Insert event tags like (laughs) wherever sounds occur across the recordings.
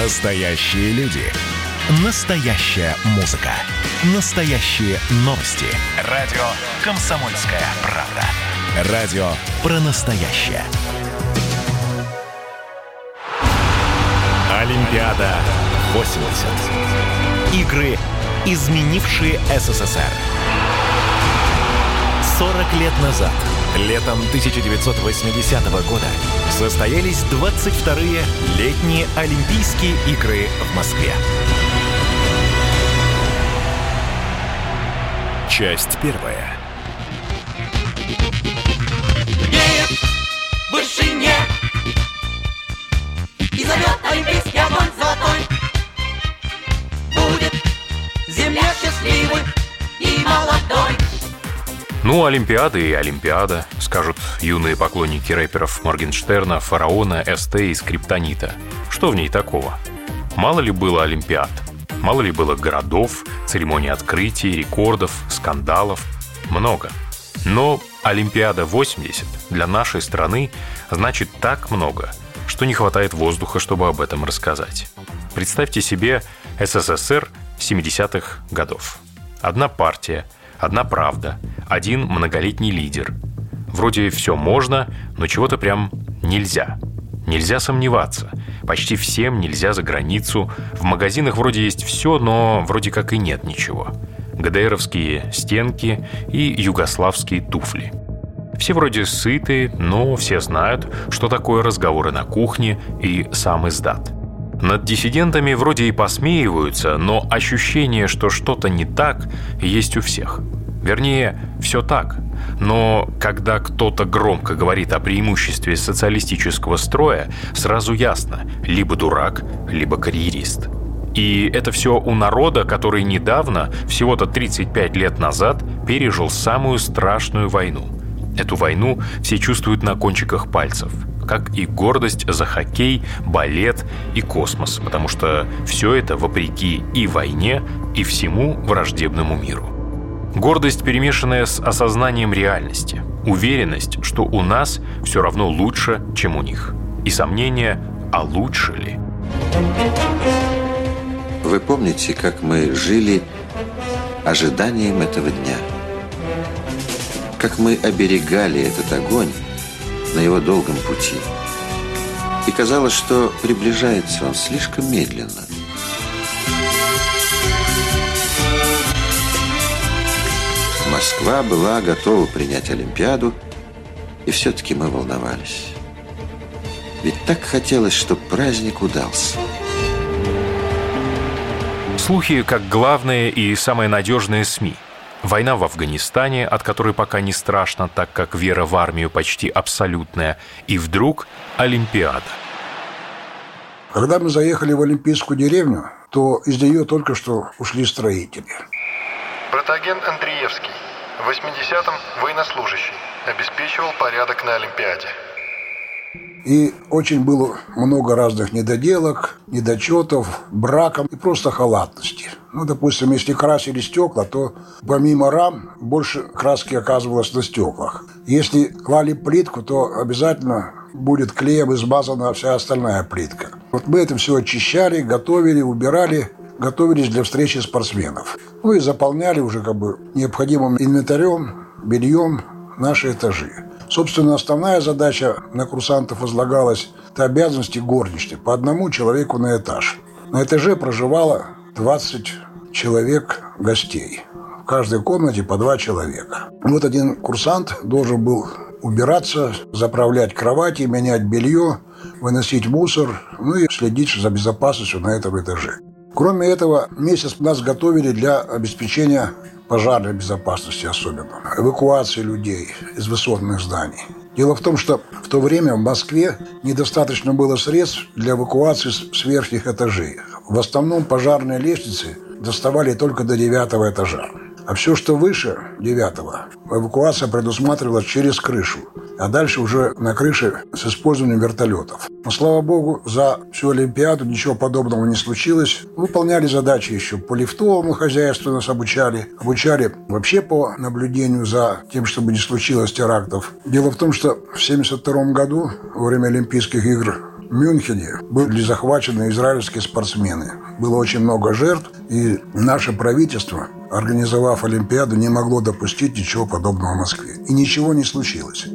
Настоящие люди. Настоящая музыка. Настоящие новости. Радио «Комсомольская правда». Радио про настоящее. Олимпиада 80. Игры, изменившие СССР. 40 лет назад, летом 1980 года, состоялись 22-е летние Олимпийские игры в Москве. Часть первая. Нет, выше нет И зовет олимпийский огонь золотой Будет земля счастливой и молодой Ну, Олимпиада и Олимпиада, скажут юные поклонники рэперов Моргенштерна, Фараона, СТ и Скриптонита. Что в ней такого? Мало ли было Олимпиад? Мало ли было городов, церемоний открытий, рекордов, скандалов? Много. Но Олимпиада 80 для нашей страны значит так много, что не хватает воздуха, чтобы об этом рассказать. Представьте себе СССР 70-х годов. Одна партия, одна правда, один многолетний лидер. Вроде все можно, но чего-то прям нельзя. Нельзя сомневаться. Почти всем нельзя за границу. В магазинах вроде есть все, но вроде как и нет ничего. ГДРовские стенки и югославские туфли. Все вроде сыты, но все знают, что такое разговоры на кухне и сам издат. Над диссидентами вроде и посмеиваются, но ощущение, что что-то не так, есть у всех. Вернее, все так. Но когда кто-то громко говорит о преимуществе социалистического строя, сразу ясно – либо дурак, либо карьерист. И это все у народа, который недавно, всего-то 35 лет назад, пережил самую страшную войну. Эту войну все чувствуют на кончиках пальцев – как и гордость за хоккей, балет и космос, потому что все это вопреки и войне, и всему враждебному миру. Гордость, перемешанная с осознанием реальности, уверенность, что у нас все равно лучше, чем у них, и сомнение, а лучше ли. Вы помните, как мы жили ожиданием этого дня? Как мы оберегали этот огонь на его долгом пути. И казалось, что приближается он слишком медленно. Москва была готова принять Олимпиаду, и все-таки мы волновались. Ведь так хотелось, чтобы праздник удался. Слухи как главные и самые надежные СМИ – Война в Афганистане, от которой пока не страшно, так как вера в армию почти абсолютная. И вдруг Олимпиада. Когда мы заехали в Олимпийскую деревню, то из нее только что ушли строители. Протагент Андреевский, в 80-м военнослужащий, обеспечивал порядок на Олимпиаде. И очень было много разных недоделок, недочетов, браком и просто халатности. Ну, допустим, если красили стекла, то помимо рам больше краски оказывалось на стеклах. Если клали плитку, то обязательно будет клеем измазана вся остальная плитка. Вот мы это все очищали, готовили, убирали, готовились для встречи спортсменов. Ну и заполняли уже как бы необходимым инвентарем, бельем наши этажи. Собственно, основная задача на курсантов возлагалась – это обязанности горничной по одному человеку на этаж. На этаже проживало 20 человек гостей. В каждой комнате по два человека. Вот один курсант должен был убираться, заправлять кровати, менять белье, выносить мусор, ну и следить за безопасностью на этом этаже. Кроме этого, месяц нас готовили для обеспечения пожарной безопасности особенно, эвакуации людей из высотных зданий. Дело в том, что в то время в Москве недостаточно было средств для эвакуации с верхних этажей. В основном пожарные лестницы доставали только до девятого этажа. А все, что выше девятого, эвакуация предусматривалась через крышу, а дальше уже на крыше с использованием вертолетов. Но, слава богу, за всю Олимпиаду ничего подобного не случилось. Выполняли задачи еще по лифтовому хозяйству нас обучали. Обучали вообще по наблюдению за тем, чтобы не случилось терактов. Дело в том, что в 1972 году, во время Олимпийских игр Мюнхене были захвачены израильские спортсмены. Было очень много жертв, и наше правительство, организовав Олимпиаду, не могло допустить ничего подобного в Москве. И ничего не случилось.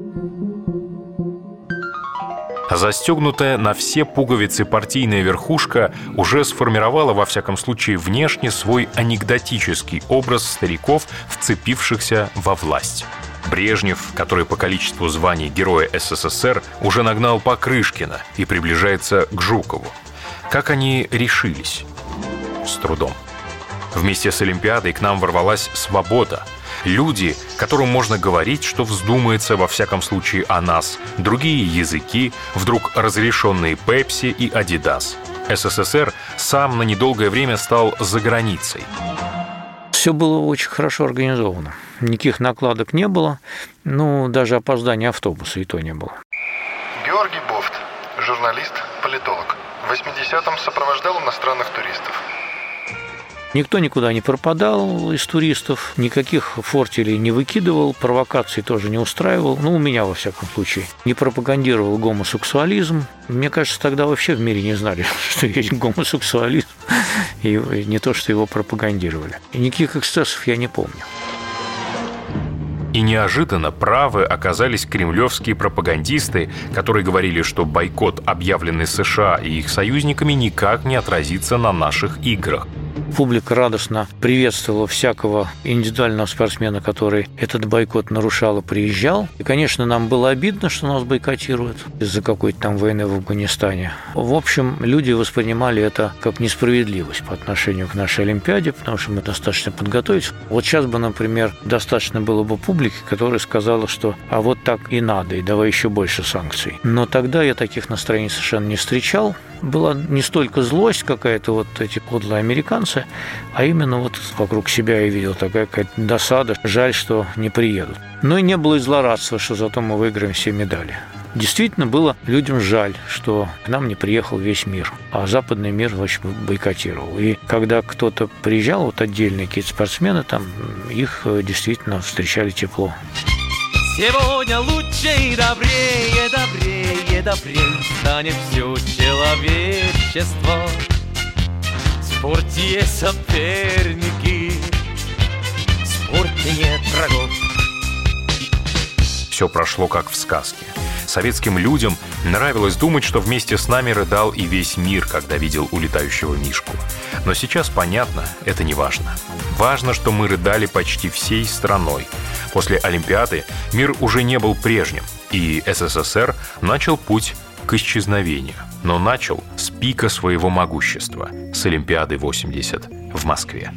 Застегнутая на все пуговицы партийная верхушка уже сформировала, во всяком случае, внешне свой анекдотический образ стариков, вцепившихся во власть. Брежнев, который по количеству званий Героя СССР уже нагнал Покрышкина и приближается к Жукову. Как они решились? С трудом. Вместе с Олимпиадой к нам ворвалась свобода. Люди, которым можно говорить, что вздумается во всяком случае о нас. Другие языки, вдруг разрешенные Пепси и Адидас. СССР сам на недолгое время стал за границей. Все было очень хорошо организовано. Никаких накладок не было. Ну, даже опоздания автобуса и то не было. Георгий Бофт, журналист, политолог. В 80-м сопровождал иностранных туристов. Никто никуда не пропадал из туристов, никаких фортелей не выкидывал, провокаций тоже не устраивал, ну, у меня, во всяком случае. Не пропагандировал гомосексуализм. Мне кажется, тогда вообще в мире не знали, (laughs) что есть гомосексуализм, и не то, что его пропагандировали. Никаких эксцессов я не помню. И неожиданно правы оказались кремлевские пропагандисты, которые говорили, что бойкот, объявленный США и их союзниками, никак не отразится на наших играх. Публика радостно приветствовала всякого индивидуального спортсмена, который этот бойкот нарушал и приезжал. И, конечно, нам было обидно, что нас бойкотируют из-за какой-то там войны в Афганистане. В общем, люди воспринимали это как несправедливость по отношению к нашей Олимпиаде, потому что мы достаточно подготовились. Вот сейчас бы, например, достаточно было бы публики, которая сказала, что а вот так и надо, и давай еще больше санкций. Но тогда я таких настроений совершенно не встречал. Была не столько злость какая-то, вот эти подлые американцы, а именно вот вокруг себя я видел такая какая-то досада. Жаль, что не приедут. Но и не было и злорадства, что зато мы выиграем все медали. Действительно было людям жаль, что к нам не приехал весь мир, а западный мир очень бойкотировал. И когда кто-то приезжал, вот отдельные какие-то спортсмены, там их э, действительно встречали тепло. Сегодня лучше и добрее, добрее, добрее Станет все человечество В спорте есть соперники В спорте нет врагов Все прошло как в сказке. Советским людям нравилось думать, что вместе с нами рыдал и весь мир, когда видел улетающего Мишку. Но сейчас понятно, это не важно. Важно, что мы рыдали почти всей страной. После Олимпиады мир уже не был прежним, и СССР начал путь к исчезновению. Но начал с пика своего могущества, с Олимпиады 80 в Москве.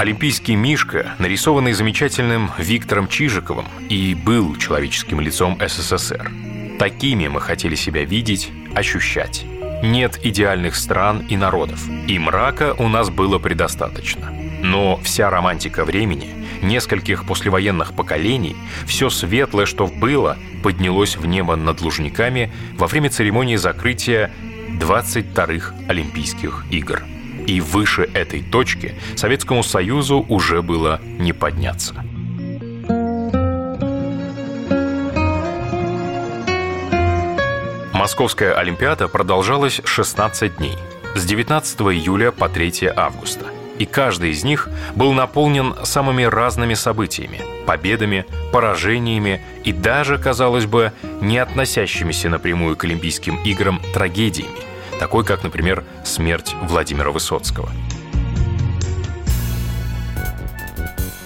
Олимпийский Мишка, нарисованный замечательным Виктором Чижиковым, и был человеческим лицом СССР. Такими мы хотели себя видеть, ощущать. Нет идеальных стран и народов, и мрака у нас было предостаточно. Но вся романтика времени, нескольких послевоенных поколений, все светлое, что было, поднялось в небо над Лужниками во время церемонии закрытия 22-х Олимпийских игр – и выше этой точки Советскому Союзу уже было не подняться. Московская Олимпиада продолжалась 16 дней, с 19 июля по 3 августа. И каждый из них был наполнен самыми разными событиями – победами, поражениями и даже, казалось бы, не относящимися напрямую к Олимпийским играм трагедиями, такой как, например, смерть Владимира Высоцкого.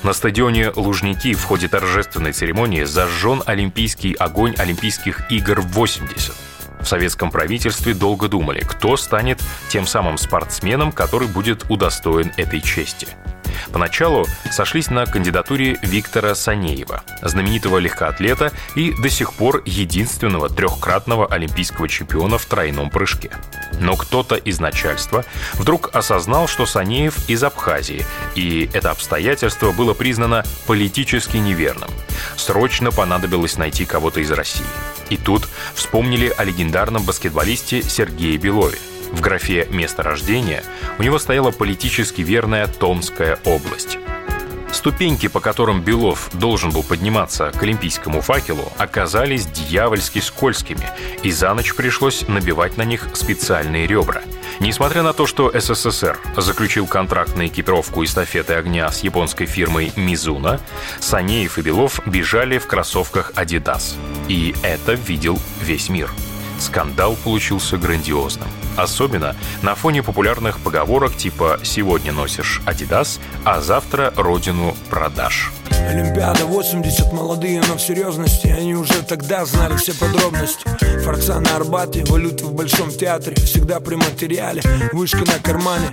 На стадионе Лужники в ходе торжественной церемонии зажжен олимпийский огонь Олимпийских игр 80. В советском правительстве долго думали, кто станет тем самым спортсменом, который будет удостоен этой чести – Поначалу сошлись на кандидатуре Виктора Санеева, знаменитого легкоатлета и до сих пор единственного трехкратного олимпийского чемпиона в тройном прыжке. Но кто-то из начальства вдруг осознал, что Санеев из Абхазии, и это обстоятельство было признано политически неверным. Срочно понадобилось найти кого-то из России. И тут вспомнили о легендарном баскетболисте Сергее Белове – в графе «Место рождения» у него стояла политически верная Томская область. Ступеньки, по которым Белов должен был подниматься к олимпийскому факелу, оказались дьявольски скользкими, и за ночь пришлось набивать на них специальные ребра. Несмотря на то, что СССР заключил контракт на экипировку эстафеты огня с японской фирмой Мизуна, Санеев и Белов бежали в кроссовках Adidas. И это видел весь мир. Скандал получился грандиозным. Особенно на фоне популярных поговорок типа «сегодня носишь Adidas, а завтра родину продашь». Олимпиада 80, молодые, но в серьезности Они уже тогда знали все подробности Форца на Арбате, валюты в Большом театре Всегда при материале, вышка на кармане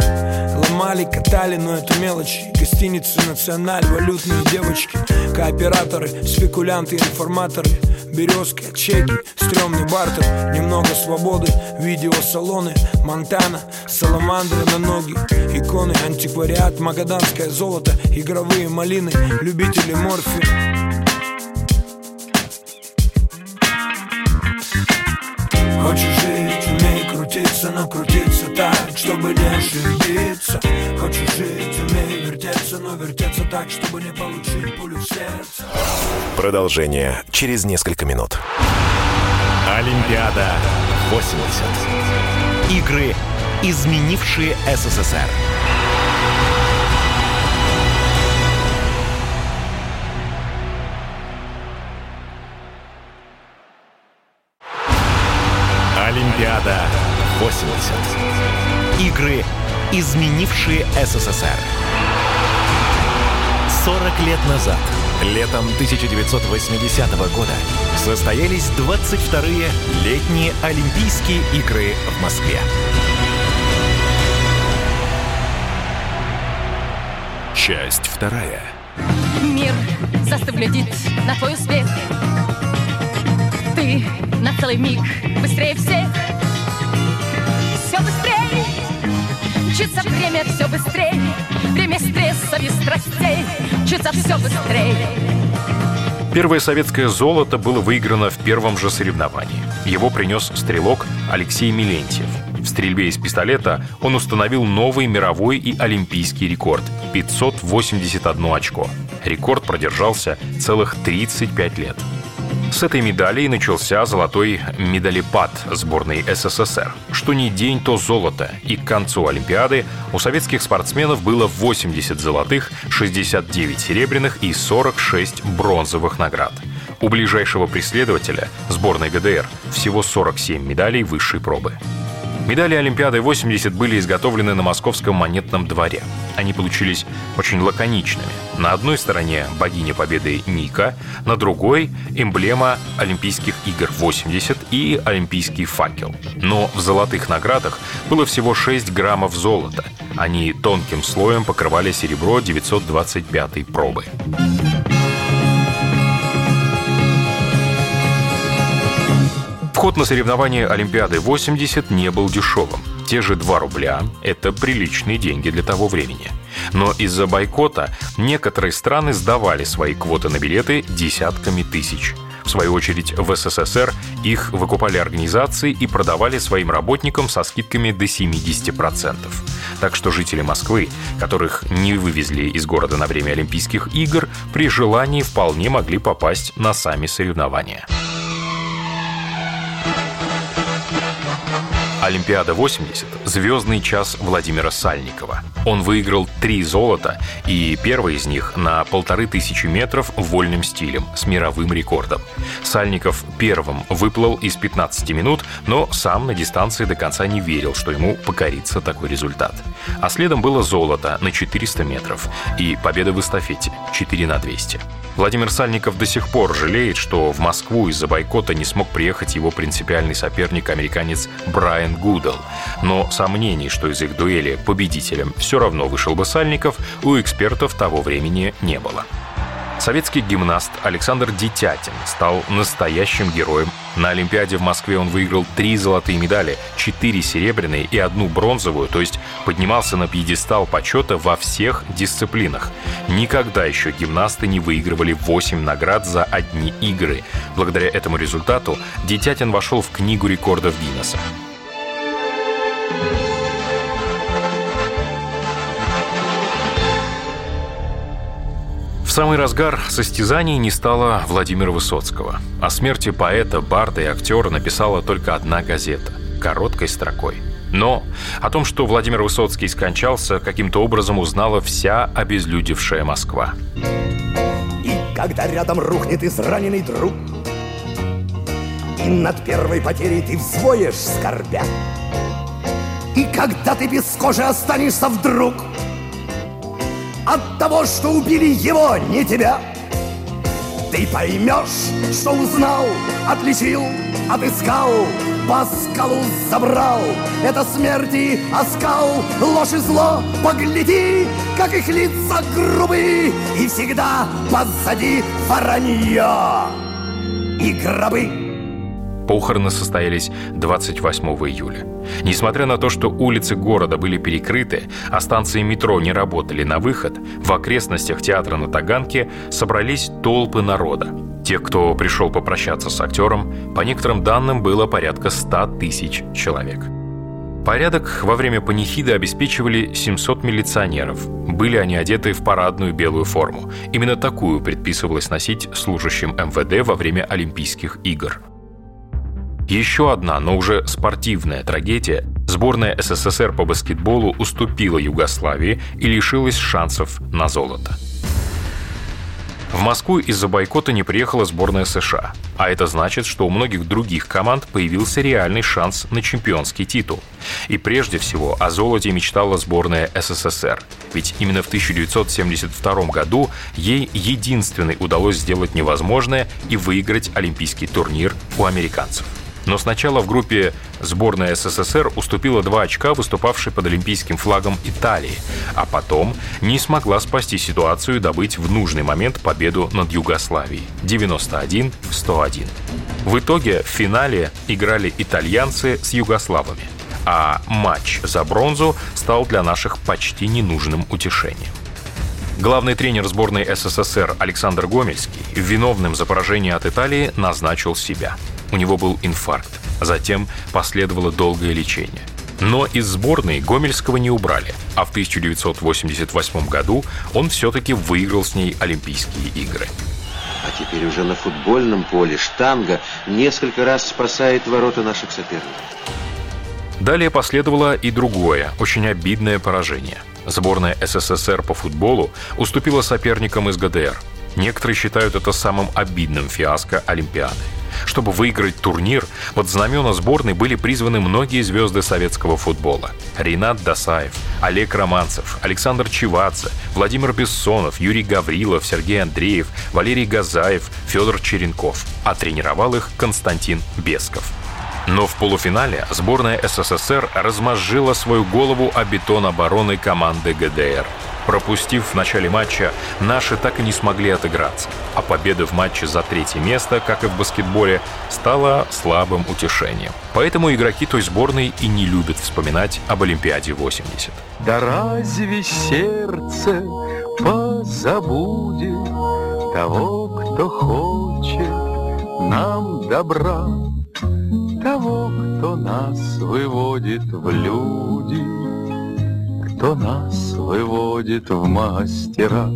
Ломали, катали, но это мелочи. Гостиницы, националь, валютные девочки Кооператоры, спекулянты, информаторы Березка, чеки, стрёмный бартер Немного свободы, видеосалоны Монтана, саламандры на ноги Иконы, антиквариат, магаданское золото Игровые малины, любители морфия крутиться, но крутиться так, чтобы не ошибиться Хочешь жить, умей вертеться, но вертеться так, чтобы не получить пулю в сердце Продолжение через несколько минут. Олимпиада 80. Игры, изменившие СССР. Олимпиада 80. Игры, изменившие СССР. 40 лет назад, летом 1980 года, состоялись 22-е летние Олимпийские игры в Москве. Часть вторая. Мир застыв глядит на твой успех Ты на целый миг быстрее всех Мчится время все быстрее Время стресса и страстей Мчится все быстрее Первое советское золото было выиграно в первом же соревновании. Его принес стрелок Алексей Милентьев. В стрельбе из пистолета он установил новый мировой и олимпийский рекорд – 581 очко. Рекорд продержался целых 35 лет. С этой медали начался золотой медалепад сборной СССР. Что ни день, то золото. И к концу Олимпиады у советских спортсменов было 80 золотых, 69 серебряных и 46 бронзовых наград. У ближайшего преследователя, сборной ГДР, всего 47 медалей высшей пробы. Медали Олимпиады 80 были изготовлены на Московском монетном дворе. Они получились очень лаконичными. На одной стороне богиня победы Ника, на другой — эмблема Олимпийских игр 80 и Олимпийский факел. Но в золотых наградах было всего 6 граммов золота. Они тонким слоем покрывали серебро 925 пробы. Вход на соревнования Олимпиады 80 не был дешевым. Те же 2 рубля – это приличные деньги для того времени. Но из-за бойкота некоторые страны сдавали свои квоты на билеты десятками тысяч. В свою очередь, в СССР их выкупали организации и продавали своим работникам со скидками до 70%. Так что жители Москвы, которых не вывезли из города на время Олимпийских игр, при желании вполне могли попасть на сами соревнования. Олимпиада 80 – звездный час Владимира Сальникова. Он выиграл три золота, и первый из них на полторы тысячи метров вольным стилем с мировым рекордом. Сальников первым выплыл из 15 минут, но сам на дистанции до конца не верил, что ему покорится такой результат. А следом было золото на 400 метров и победа в эстафете 4 на 200. Владимир Сальников до сих пор жалеет, что в Москву из-за бойкота не смог приехать его принципиальный соперник, американец Брайан Гудел. Но сомнений, что из их дуэли победителем все равно вышел бы Сальников, у экспертов того времени не было. Советский гимнаст Александр Детятин стал настоящим героем. На Олимпиаде в Москве он выиграл три золотые медали, четыре серебряные и одну бронзовую, то есть поднимался на пьедестал почета во всех дисциплинах. Никогда еще гимнасты не выигрывали 8 наград за одни игры. Благодаря этому результату Детятин вошел в Книгу рекордов Гиннесса. В самый разгар состязаний не стало Владимира Высоцкого. О смерти поэта, барда и актера написала только одна газета – короткой строкой. Но о том, что Владимир Высоцкий скончался, каким-то образом узнала вся обезлюдевшая Москва. И когда рядом рухнет израненный друг, И над первой потерей ты взвоешь скорбя, И когда ты без кожи останешься вдруг – от того, что убили его, не тебя. Ты поймешь, что узнал, отличил, отыскал, по скалу забрал. Это смерти оскал, ложь и зло, погляди, как их лица грубые, и всегда позади воронье и гробы. Похороны состоялись 28 июля. Несмотря на то, что улицы города были перекрыты, а станции метро не работали на выход, в окрестностях театра на Таганке собрались толпы народа. Тех, кто пришел попрощаться с актером, по некоторым данным было порядка 100 тысяч человек. Порядок во время панихиды обеспечивали 700 милиционеров. Были они одеты в парадную белую форму. Именно такую предписывалось носить служащим МВД во время Олимпийских игр. Еще одна, но уже спортивная трагедия. Сборная СССР по баскетболу уступила Югославии и лишилась шансов на золото. В Москву из-за бойкота не приехала сборная США. А это значит, что у многих других команд появился реальный шанс на чемпионский титул. И прежде всего о золоте мечтала сборная СССР. Ведь именно в 1972 году ей единственной удалось сделать невозможное и выиграть олимпийский турнир у американцев. Но сначала в группе сборная СССР уступила два очка выступавшей под олимпийским флагом Италии, а потом не смогла спасти ситуацию и добыть в нужный момент победу над Югославией 91-101. В итоге в финале играли итальянцы с югославами, а матч за бронзу стал для наших почти ненужным утешением. Главный тренер сборной СССР Александр Гомельский виновным за поражение от Италии назначил себя – у него был инфаркт. Затем последовало долгое лечение. Но из сборной Гомельского не убрали, а в 1988 году он все-таки выиграл с ней Олимпийские игры. А теперь уже на футбольном поле штанга несколько раз спасает ворота наших соперников. Далее последовало и другое, очень обидное поражение. Сборная СССР по футболу уступила соперникам из ГДР. Некоторые считают это самым обидным фиаско Олимпиады. Чтобы выиграть турнир, под знамена сборной были призваны многие звезды советского футбола. Ренат Досаев, Олег Романцев, Александр Чевадзе, Владимир Бессонов, Юрий Гаврилов, Сергей Андреев, Валерий Газаев, Федор Черенков. А тренировал их Константин Бесков. Но в полуфинале сборная СССР размозжила свою голову о бетон обороны команды ГДР. Пропустив в начале матча, наши так и не смогли отыграться, а победа в матче за третье место, как и в баскетболе, стала слабым утешением. Поэтому игроки той сборной и не любят вспоминать об Олимпиаде 80. Да разве сердце позабудет того, кто хочет нам добра, того, кто нас выводит в люди? Кто нас выводит в мастера.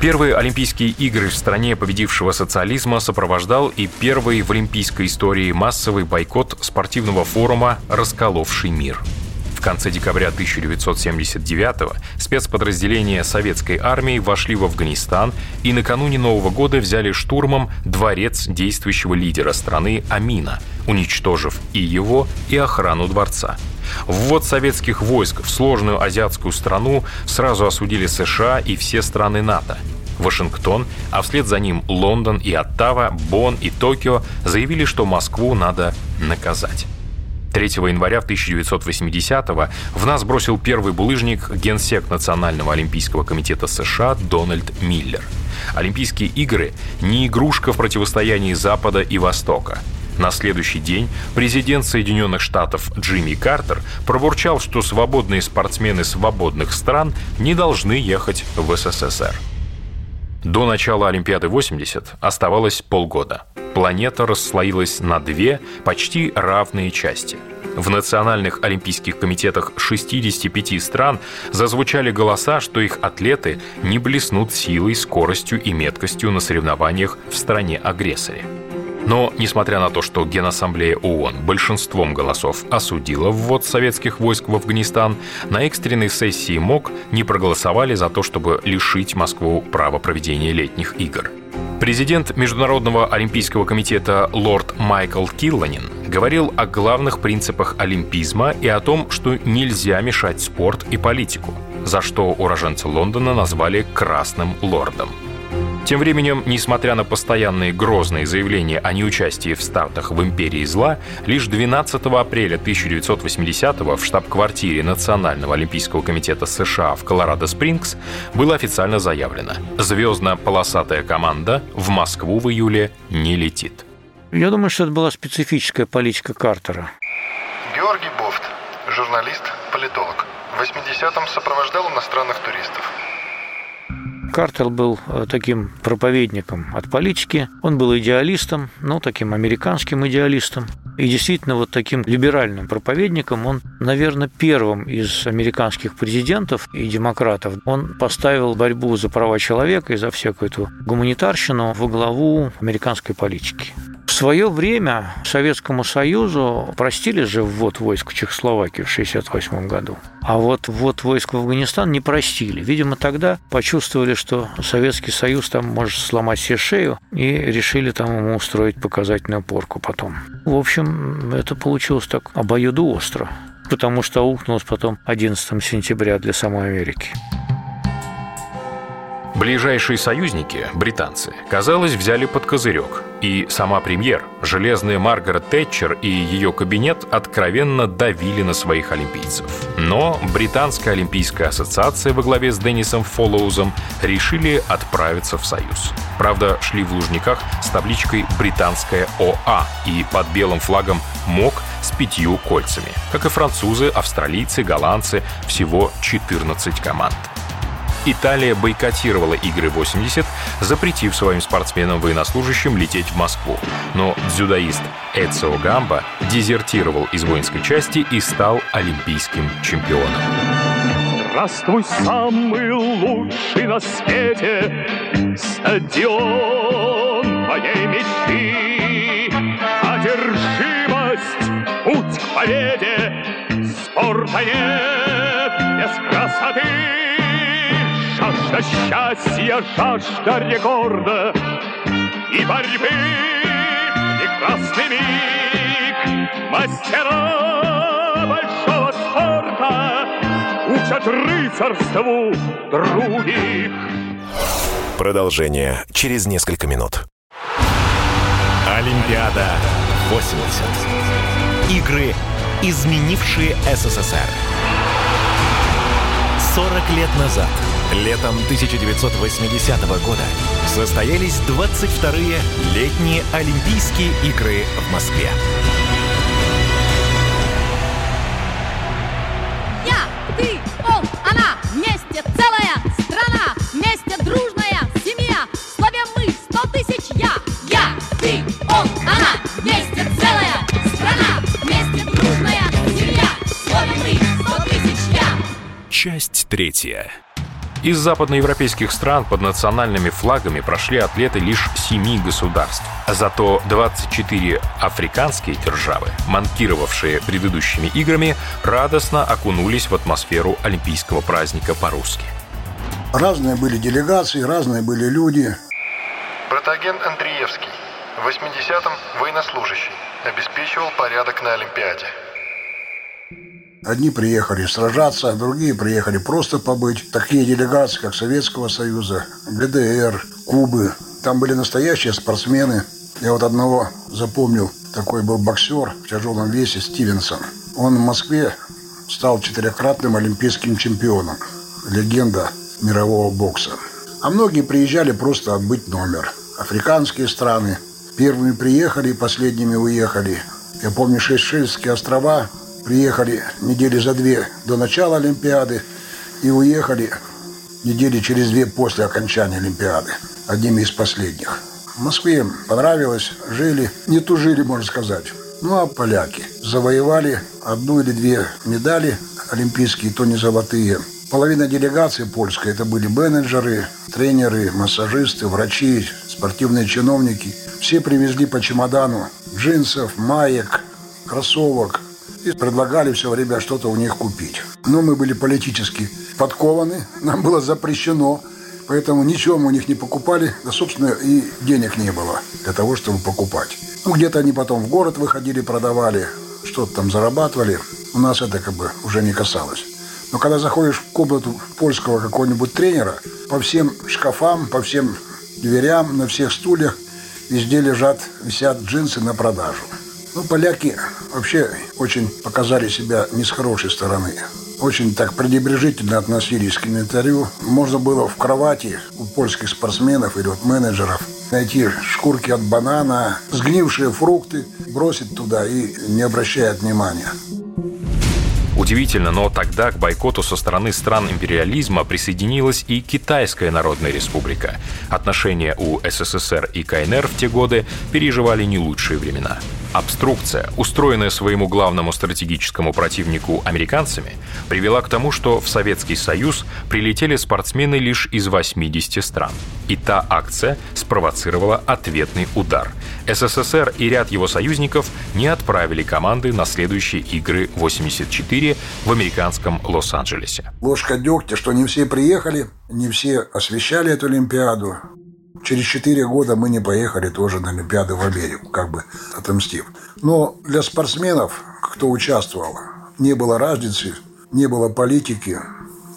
Первые Олимпийские игры в стране победившего социализма сопровождал и первый в олимпийской истории массовый бойкот спортивного форума «Расколовший мир» конце декабря 1979-го спецподразделения советской армии вошли в Афганистан и накануне Нового года взяли штурмом дворец действующего лидера страны Амина, уничтожив и его, и охрану дворца. Ввод советских войск в сложную азиатскую страну сразу осудили США и все страны НАТО. Вашингтон, а вслед за ним Лондон и Оттава, Бонн и Токио заявили, что Москву надо наказать. 3 января 1980-го в нас бросил первый булыжник генсек Национального олимпийского комитета США Дональд Миллер. Олимпийские игры – не игрушка в противостоянии Запада и Востока. На следующий день президент Соединенных Штатов Джимми Картер пробурчал, что свободные спортсмены свободных стран не должны ехать в СССР. До начала Олимпиады 80 оставалось полгода – планета расслоилась на две почти равные части. В национальных олимпийских комитетах 65 стран зазвучали голоса, что их атлеты не блеснут силой, скоростью и меткостью на соревнованиях в стране-агрессоре. Но, несмотря на то, что Генассамблея ООН большинством голосов осудила ввод советских войск в Афганистан, на экстренной сессии МОК не проголосовали за то, чтобы лишить Москву права проведения летних игр. Президент Международного олимпийского комитета лорд Майкл Килланин говорил о главных принципах олимпизма и о том, что нельзя мешать спорт и политику, за что уроженца Лондона назвали «красным лордом». Тем временем, несмотря на постоянные грозные заявления о неучастии в стартах в «Империи зла», лишь 12 апреля 1980-го в штаб-квартире Национального олимпийского комитета США в Колорадо-Спрингс было официально заявлено «Звездно-полосатая команда в Москву в июле не летит». Я думаю, что это была специфическая политика Картера. Георгий Бофт, журналист, политолог. В 80-м сопровождал иностранных туристов. Картер был э, таким проповедником от политики. Он был идеалистом, ну, таким американским идеалистом. И действительно, вот таким либеральным проповедником он, наверное, первым из американских президентов и демократов, он поставил борьбу за права человека и за всякую эту гуманитарщину во главу американской политики. В свое время Советскому Союзу простили же ввод войск в Чехословакию в 1968 году. А вот ввод войск в Афганистан не простили. Видимо, тогда почувствовали, что Советский Союз там может сломать себе шею, и решили там ему устроить показательную порку потом. В общем, это получилось так обоюдоостро, потому что аукнулось потом 11 сентября для самой Америки. Ближайшие союзники, британцы, казалось, взяли под козырек. И сама премьер, железная Маргарет Тэтчер и ее кабинет откровенно давили на своих олимпийцев. Но Британская олимпийская ассоциация во главе с Деннисом Фоллоузом решили отправиться в Союз. Правда, шли в Лужниках с табличкой «Британская ОА» и под белым флагом МОК с пятью кольцами. Как и французы, австралийцы, голландцы, всего 14 команд. Италия бойкотировала игры 80, запретив своим спортсменам-военнослужащим лететь в Москву. Но дзюдоист Эцио Гамба дезертировал из воинской части и стал олимпийским чемпионом. Здравствуй, самый лучший на свете стадион моей мечты. Одержимость, путь к победе, спорта нет без красоты жажда счастья, жажда рекорда и борьбы прекрасный миг мастера большого спорта учат рыцарству других. Продолжение через несколько минут. Олимпиада 80. Игры, изменившие СССР. 40 лет назад – Летом 1980 года состоялись 22-е летние Олимпийские игры в Москве. Я, ты, он, она, вместе целая страна, вместе дружная семья. Славим мы сто тысяч я, я, ты, он, она, вместе целая страна, вместе дружная семья. Славим мы сто тысяч я. Часть третья. Из западноевропейских стран под национальными флагами прошли атлеты лишь семи государств. Зато 24 африканские державы, манкировавшие предыдущими играми, радостно окунулись в атмосферу олимпийского праздника по-русски. Разные были делегации, разные были люди. Протаген Андреевский. В 80-м военнослужащий. Обеспечивал порядок на Олимпиаде. Одни приехали сражаться, другие приехали просто побыть. Такие делегации, как Советского Союза, ГДР, Кубы. Там были настоящие спортсмены. Я вот одного запомнил. Такой был боксер в тяжелом весе Стивенсон. Он в Москве стал четырехкратным олимпийским чемпионом. Легенда мирового бокса. А многие приезжали просто отбыть номер. Африканские страны. Первыми приехали, последними уехали. Я помню Шейшельские острова, Приехали недели за две до начала Олимпиады и уехали недели через две после окончания Олимпиады, одними из последних. В Москве понравилось, жили, не тужили, можно сказать. Ну а поляки завоевали одну или две медали олимпийские, то не золотые. Половина делегации польской – это были менеджеры, тренеры, массажисты, врачи, спортивные чиновники. Все привезли по чемодану джинсов, маек, кроссовок и предлагали все время что-то у них купить. Но мы были политически подкованы, нам было запрещено, поэтому ничего мы у них не покупали, да, собственно, и денег не было для того, чтобы покупать. Ну, где-то они потом в город выходили, продавали, что-то там зарабатывали. У нас это как бы уже не касалось. Но когда заходишь в комнату польского какого-нибудь тренера, по всем шкафам, по всем дверям, на всех стульях везде лежат, висят джинсы на продажу. Ну, поляки вообще очень показали себя не с хорошей стороны. Очень так пренебрежительно относились к инвентарю. Можно было в кровати у польских спортсменов или вот менеджеров найти шкурки от банана, сгнившие фрукты, бросить туда и не обращая внимания. Удивительно, но тогда к бойкоту со стороны стран империализма присоединилась и Китайская Народная Республика. Отношения у СССР и КНР в те годы переживали не лучшие времена. Обструкция, устроенная своему главному стратегическому противнику американцами, привела к тому, что в Советский Союз прилетели спортсмены лишь из 80 стран. И та акция спровоцировала ответный удар. СССР и ряд его союзников не отправили команды на следующие игры 84 в американском Лос-Анджелесе. Ложка дегтя, что не все приехали, не все освещали эту Олимпиаду. Через четыре года мы не поехали тоже на Олимпиаду в Америку, как бы отомстив. Но для спортсменов, кто участвовал, не было разницы, не было политики.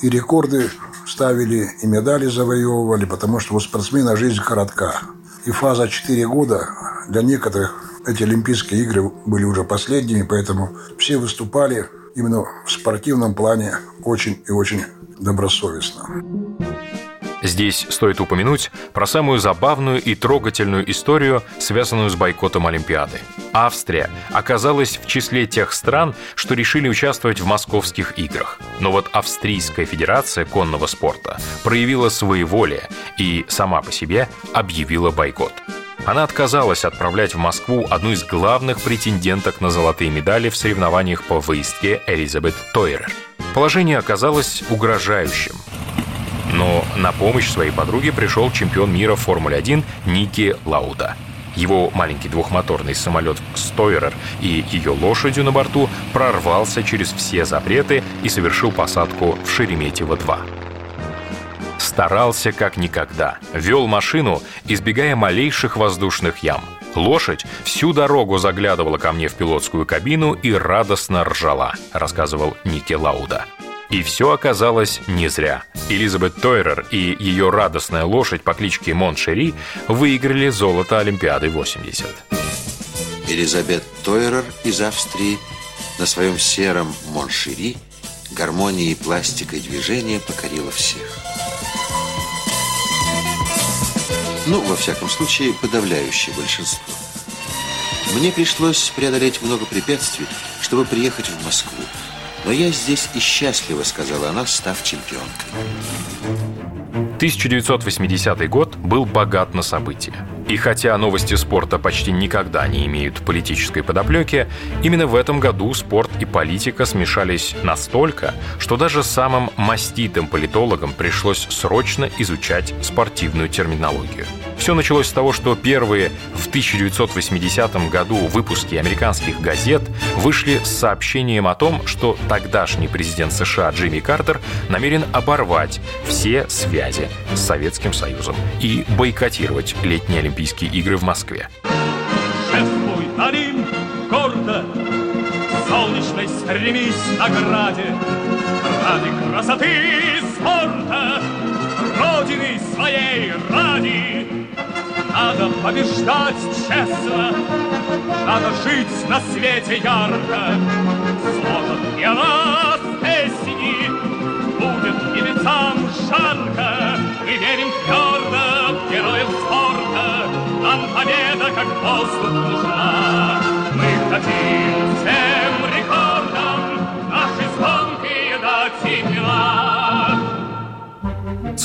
И рекорды ставили, и медали завоевывали, потому что у спортсмена жизнь коротка. И фаза 4 года для некоторых эти Олимпийские игры были уже последними, поэтому все выступали именно в спортивном плане очень и очень добросовестно. Здесь стоит упомянуть про самую забавную и трогательную историю, связанную с бойкотом Олимпиады. Австрия оказалась в числе тех стран, что решили участвовать в московских играх. Но вот Австрийская федерация конного спорта проявила своеволие и сама по себе объявила бойкот. Она отказалась отправлять в Москву одну из главных претенденток на золотые медали в соревнованиях по выездке Элизабет Тойрер. Положение оказалось угрожающим. Но на помощь своей подруге пришел чемпион мира в Формуле-1 Ники Лауда. Его маленький двухмоторный самолет «Стойрер» и ее лошадью на борту прорвался через все запреты и совершил посадку в Шереметьево-2. Старался как никогда. Вел машину, избегая малейших воздушных ям. Лошадь всю дорогу заглядывала ко мне в пилотскую кабину и радостно ржала, рассказывал Ники Лауда. И все оказалось не зря. Элизабет Тойрер и ее радостная лошадь по кличке Моншери выиграли золото Олимпиады 80. Элизабет Тойрер из Австрии на своем сером Моншери гармонией пластикой движения покорила всех. Ну, во всяком случае, подавляющее большинство. Мне пришлось преодолеть много препятствий, чтобы приехать в Москву. Но я здесь и счастлива, сказала она, став чемпионкой. 1980 год был богат на события. И хотя новости спорта почти никогда не имеют политической подоплеки, именно в этом году спорт и политика смешались настолько, что даже самым маститым политологам пришлось срочно изучать спортивную терминологию. Все началось с того, что первые в 1980 году выпуски американских газет вышли с сообщением о том, что тогдашний президент США Джимми Картер намерен оборвать все связи с Советским Союзом и бойкотировать летние Олимпийские игры в Москве. Шествуй, Алим, гордо, солнечной стремись награде, ради красоты спорта, Родины своей ради. Надо побеждать честно, надо жить на свете ярко. Сложат для нас песни, будет и лицам жарко. Мы верим твердо в героев спорта, нам победа как воздух нужна. Мы хотим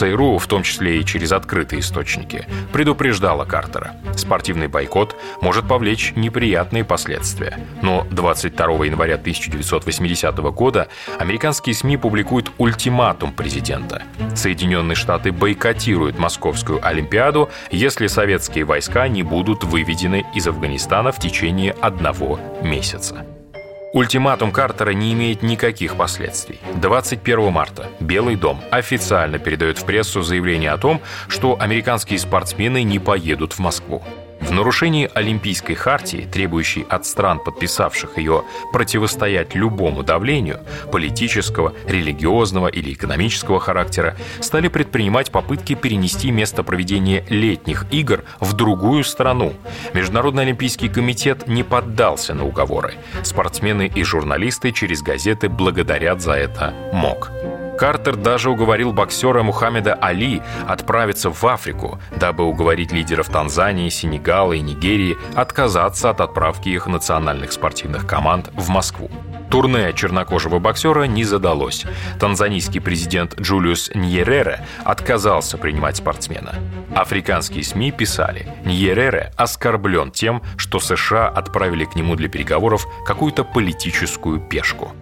ЦРУ, в том числе и через открытые источники, предупреждала Картера. Спортивный бойкот может повлечь неприятные последствия. Но 22 января 1980 года американские СМИ публикуют ультиматум президента. Соединенные Штаты бойкотируют Московскую Олимпиаду, если советские войска не будут выведены из Афганистана в течение одного месяца. Ультиматум Картера не имеет никаких последствий. 21 марта Белый дом официально передает в прессу заявление о том, что американские спортсмены не поедут в Москву. В нарушении Олимпийской хартии, требующей от стран, подписавших ее, противостоять любому давлению политического, религиозного или экономического характера, стали предпринимать попытки перенести место проведения летних игр в другую страну. Международный Олимпийский комитет не поддался на уговоры. Спортсмены и журналисты через газеты благодарят за это МОК. Картер даже уговорил боксера Мухаммеда Али отправиться в Африку, дабы уговорить лидеров Танзании, Сенегала и Нигерии отказаться от отправки их национальных спортивных команд в Москву. Турне чернокожего боксера не задалось. Танзанийский президент Джулиус Ньерере отказался принимать спортсмена. Африканские СМИ писали, Ньерере оскорблен тем, что США отправили к нему для переговоров какую-то политическую пешку.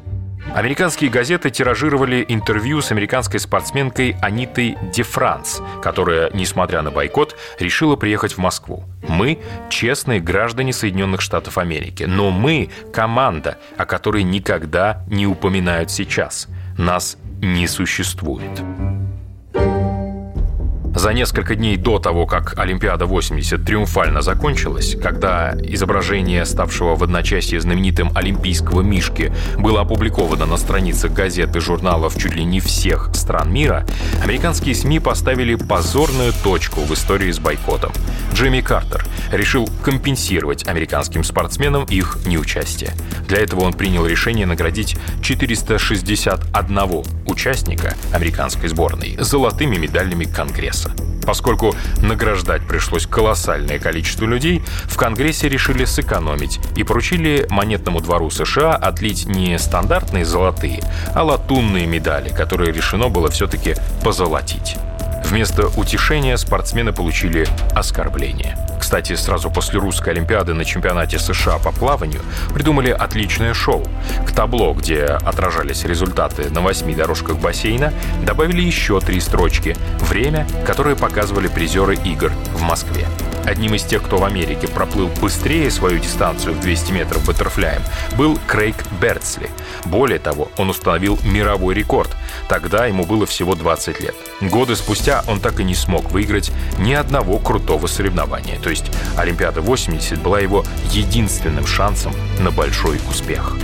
Американские газеты тиражировали интервью с американской спортсменкой Анитой Де Франс, которая, несмотря на бойкот, решила приехать в Москву. Мы – честные граждане Соединенных Штатов Америки, но мы – команда, о которой никогда не упоминают сейчас. Нас не существует. За несколько дней до того, как Олимпиада-80 триумфально закончилась, когда изображение ставшего в одночасье знаменитым олимпийского мишки было опубликовано на страницах газет и журналов чуть ли не всех стран мира, американские СМИ поставили позорную точку в истории с бойкотом. Джимми Картер решил компенсировать американским спортсменам их неучастие. Для этого он принял решение наградить 461 участника американской сборной золотыми медалями Конгресса. Поскольку награждать пришлось колоссальное количество людей, в Конгрессе решили сэкономить и поручили монетному двору США отлить не стандартные золотые, а латунные медали, которые решено было все-таки позолотить. Вместо утешения спортсмены получили оскорбление. Кстати, сразу после русской олимпиады на чемпионате США по плаванию придумали отличное шоу. К табло, где отражались результаты на восьми дорожках бассейна, добавили еще три строчки «Время», которое показывали призеры игр в Москве. Одним из тех, кто в Америке проплыл быстрее свою дистанцию в 200 метров баттерфляем, был Крейг Бертсли. Более того, он установил мировой рекорд. Тогда ему было всего 20 лет. Годы спустя он так и не смог выиграть ни одного крутого соревнования. То есть Олимпиада 80 была его единственным шансом на большой успех.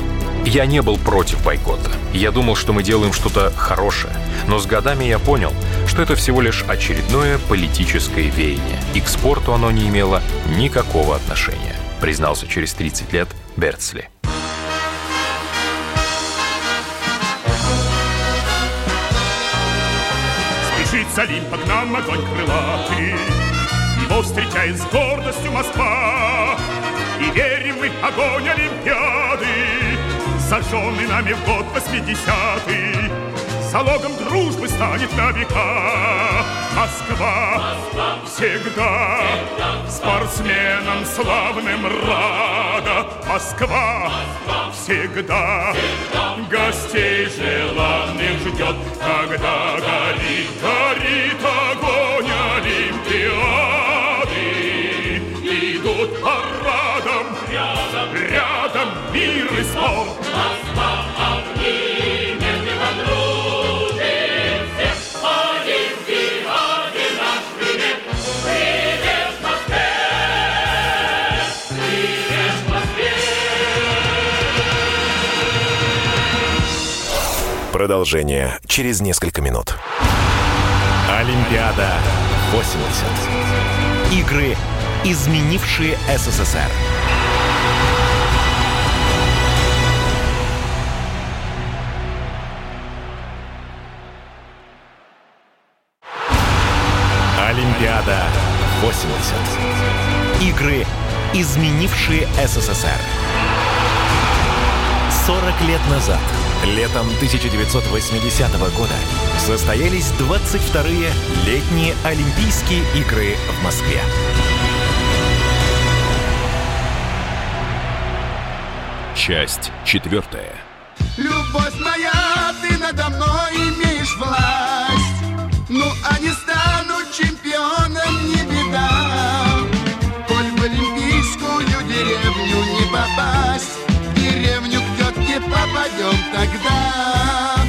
Я не был против бойкота. Я думал, что мы делаем что-то хорошее. Но с годами я понял, что это всего лишь очередное политическое веяние, и к спорту оно не имело никакого отношения, признался через 30 лет Бертсли. Спешит с Олимпа нам огонь крылатый, Его встречает с гордостью Москва. И верим мы огонь Олимпиады, Зажженный нами в год восьмидесятый, Залогом дружбы станет на века. Москва, Москва всегда, всегда спортсменам славным рада. Москва, Москва всегда, всегда гостей желанных ждет, когда горит, горит огонь Продолжение через несколько минут. Олимпиада 80. Игры, изменившие СССР. Олимпиада 80. Игры, изменившие СССР. 40 лет назад Летом 1980 года состоялись 22-е летние Олимпийские игры в Москве. Часть четвертая. Любовь моя, ты надо мной имеешь власть. Попадем тогда.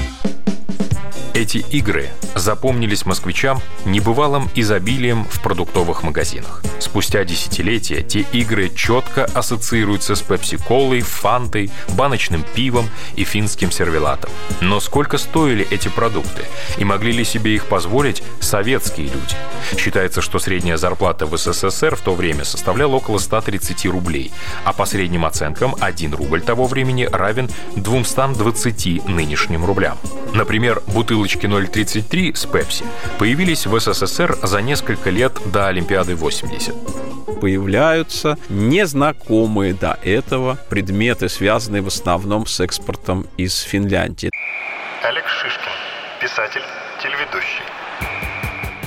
Эти игры запомнились москвичам небывалым изобилием в продуктовых магазинах. Спустя десятилетия те игры четко ассоциируются с пепси-колой, фантой, баночным пивом и финским сервелатом. Но сколько стоили эти продукты? И могли ли себе их позволить советские люди? Считается, что средняя зарплата в СССР в то время составляла около 130 рублей, а по средним оценкам 1 рубль того времени равен 220 нынешним рублям. Например, бутылочки 0,33 с Пепси появились в СССР за несколько лет до Олимпиады 80 появляются незнакомые до этого предметы, связанные в основном с экспортом из Финляндии. Олег Шишкин, писатель, телеведущий.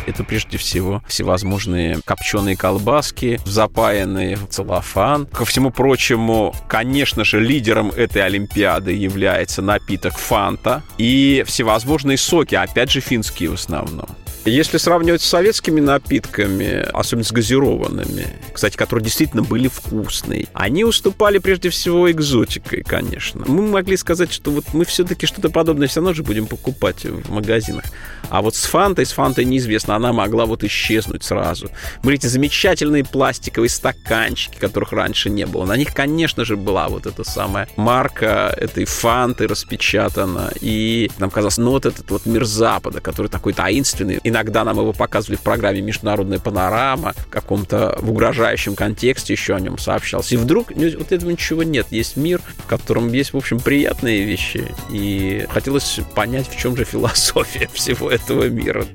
Это прежде всего всевозможные копченые колбаски, запаянные в целлофан. Ко всему прочему, конечно же, лидером этой Олимпиады является напиток Фанта и всевозможные соки, опять же, финские в основном. Если сравнивать с советскими напитками, особенно с газированными, кстати, которые действительно были вкусные, они уступали прежде всего экзотикой, конечно. Мы могли сказать, что вот мы все-таки что-то подобное все равно же будем покупать в магазинах. А вот с Фантой, с Фантой неизвестно, она могла вот исчезнуть сразу. Были эти замечательные пластиковые стаканчики, которых раньше не было. На них, конечно же, была вот эта самая марка этой Фанты распечатана. И нам казалось, ну вот этот вот мир Запада, который такой таинственный, Иногда нам его показывали в программе «Международная панорама», в каком-то в угрожающем контексте еще о нем сообщалось. И вдруг ну, вот этого ничего нет. Есть мир, в котором есть, в общем, приятные вещи. И хотелось понять, в чем же философия (laughs) всего этого мира.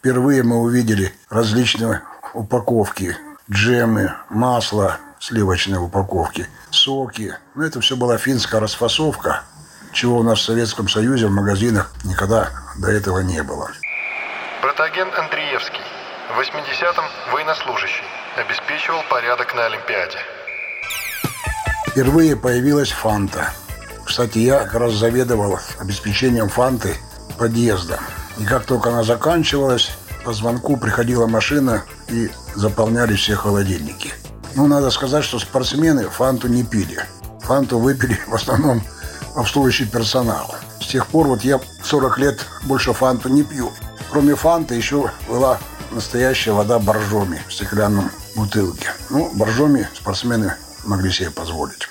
Впервые мы увидели различные упаковки, джемы, масло, сливочные упаковки, соки. Но это все была финская расфасовка – чего у нас в Советском Союзе в магазинах никогда до этого не было. Протаген Андреевский. В 80-м военнослужащий. Обеспечивал порядок на Олимпиаде. Впервые появилась фанта. Кстати, я как раз заведовал обеспечением фанты подъезда. И как только она заканчивалась, по звонку приходила машина и заполняли все холодильники. Ну, надо сказать, что спортсмены фанту не пили. Фанту выпили в основном обслуживающий персонал. С тех пор вот я 40 лет больше фанту не пью. Кроме фанты еще была настоящая вода боржоми в стеклянном бутылке. Ну, боржоми спортсмены могли себе позволить.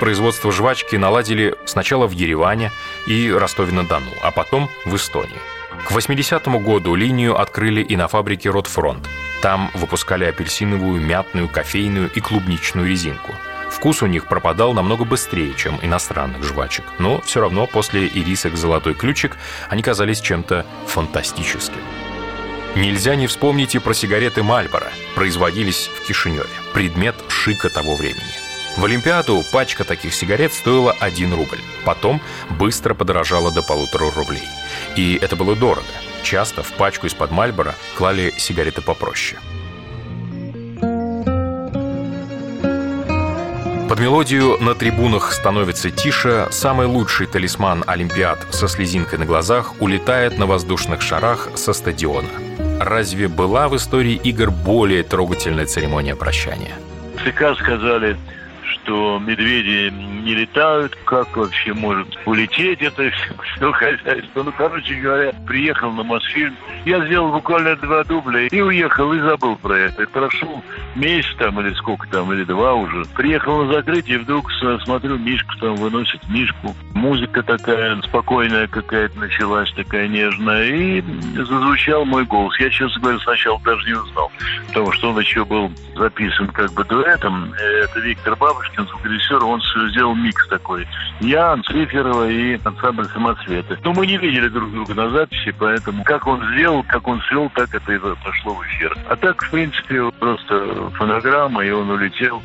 Производство жвачки наладили сначала в Ереване и Ростове-на-Дону, а потом в Эстонии. К 80-му году линию открыли и на фабрике «Ротфронт». Там выпускали апельсиновую, мятную, кофейную и клубничную резинку. Вкус у них пропадал намного быстрее, чем иностранных жвачек, но все равно после ирисок «Золотой ключик» они казались чем-то фантастическим. Нельзя не вспомнить и про сигареты Мальборо. Производились в Кишиневе. Предмет шика того времени. В Олимпиаду пачка таких сигарет стоила 1 рубль. Потом быстро подорожала до полутора рублей. И это было дорого. Часто в пачку из-под Мальбора клали сигареты попроще. Под мелодию «На трибунах становится тише» самый лучший талисман Олимпиад со слезинкой на глазах улетает на воздушных шарах со стадиона. Разве была в истории игр более трогательная церемония прощания? ЦК сказали, что медведи не летают, как вообще может улететь это все (laughs) хозяйство. Ну, короче говоря, приехал на Мосфильм, я сделал буквально два дубля и уехал, и забыл про это. Прошел месяц там, или сколько там, или два уже. Приехал на закрытие, вдруг смотрю, Мишку там выносит, Мишку. Музыка такая спокойная какая-то началась, такая нежная. И зазвучал мой голос. Я, честно говоря, сначала даже не узнал, потому что он еще был записан как бы дуэтом. Это Виктор Бабушкин, звукорежиссер, он сделал микс такой. Я, Анциферова и ансамбль «Самоцветы». Но мы не видели друг друга на записи, поэтому как он сделал, как он свел, так это и пошло в эфир. А так, в принципе, просто фонограмма, и он улетел.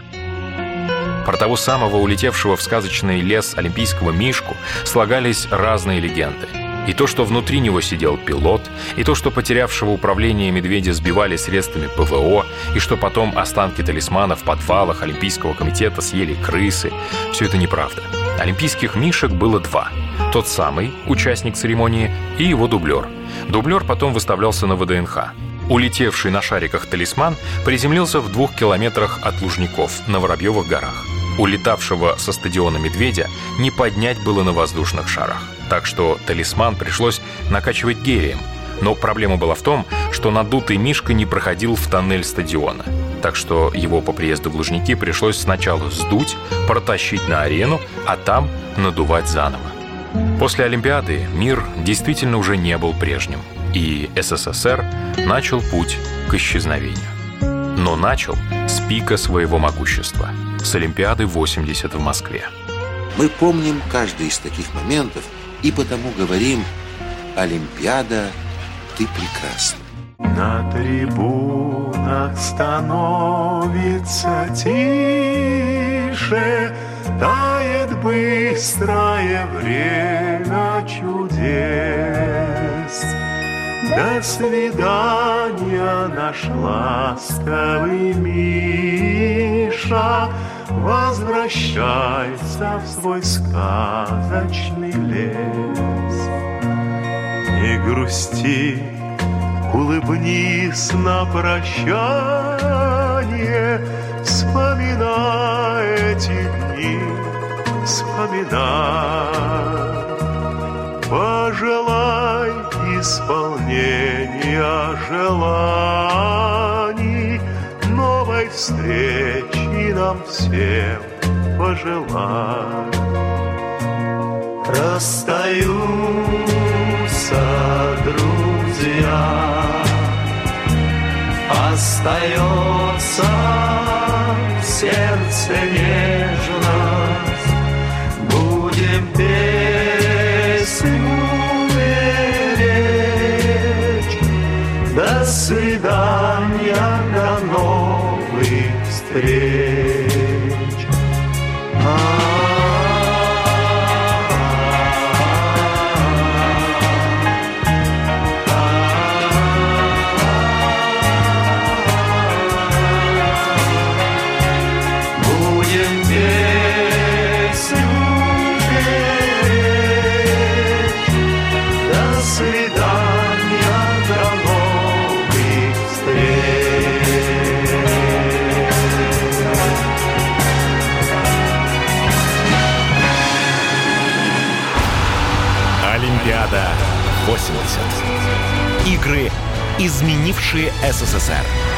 Про того самого улетевшего в сказочный лес олимпийского Мишку слагались разные легенды. И то, что внутри него сидел пилот, и то, что потерявшего управление медведя сбивали средствами ПВО, и что потом останки талисмана в подвалах Олимпийского комитета съели крысы, все это неправда. Олимпийских мишек было два. Тот самый, участник церемонии, и его дублер. Дублер потом выставлялся на ВДНХ. Улетевший на шариках талисман приземлился в двух километрах от Лужников на Воробьевых горах. Улетавшего со стадиона «Медведя» не поднять было на воздушных шарах. Так что талисман пришлось накачивать гелием. Но проблема была в том, что надутый Мишка не проходил в тоннель стадиона. Так что его по приезду в Лужники пришлось сначала сдуть, протащить на арену, а там надувать заново. После Олимпиады мир действительно уже не был прежним, и СССР начал путь к исчезновению. Но начал с пика своего могущества, с Олимпиады 80 в Москве. Мы помним каждый из таких моментов и потому говорим «Олимпиада, ты прекрасна». На трибунах становится тише, Тает быстрое время чудес. До свидания, наш ласковый Миша, Возвращайся в свой сказочный лес. Не грусти, улыбнись на прощание, Вспоминай эти дни, вспоминай. Пожелай исполнения желаний, встречи нам всем пожелай. Расстаются друзья, Остается в сердце нежность, изменившие СССР.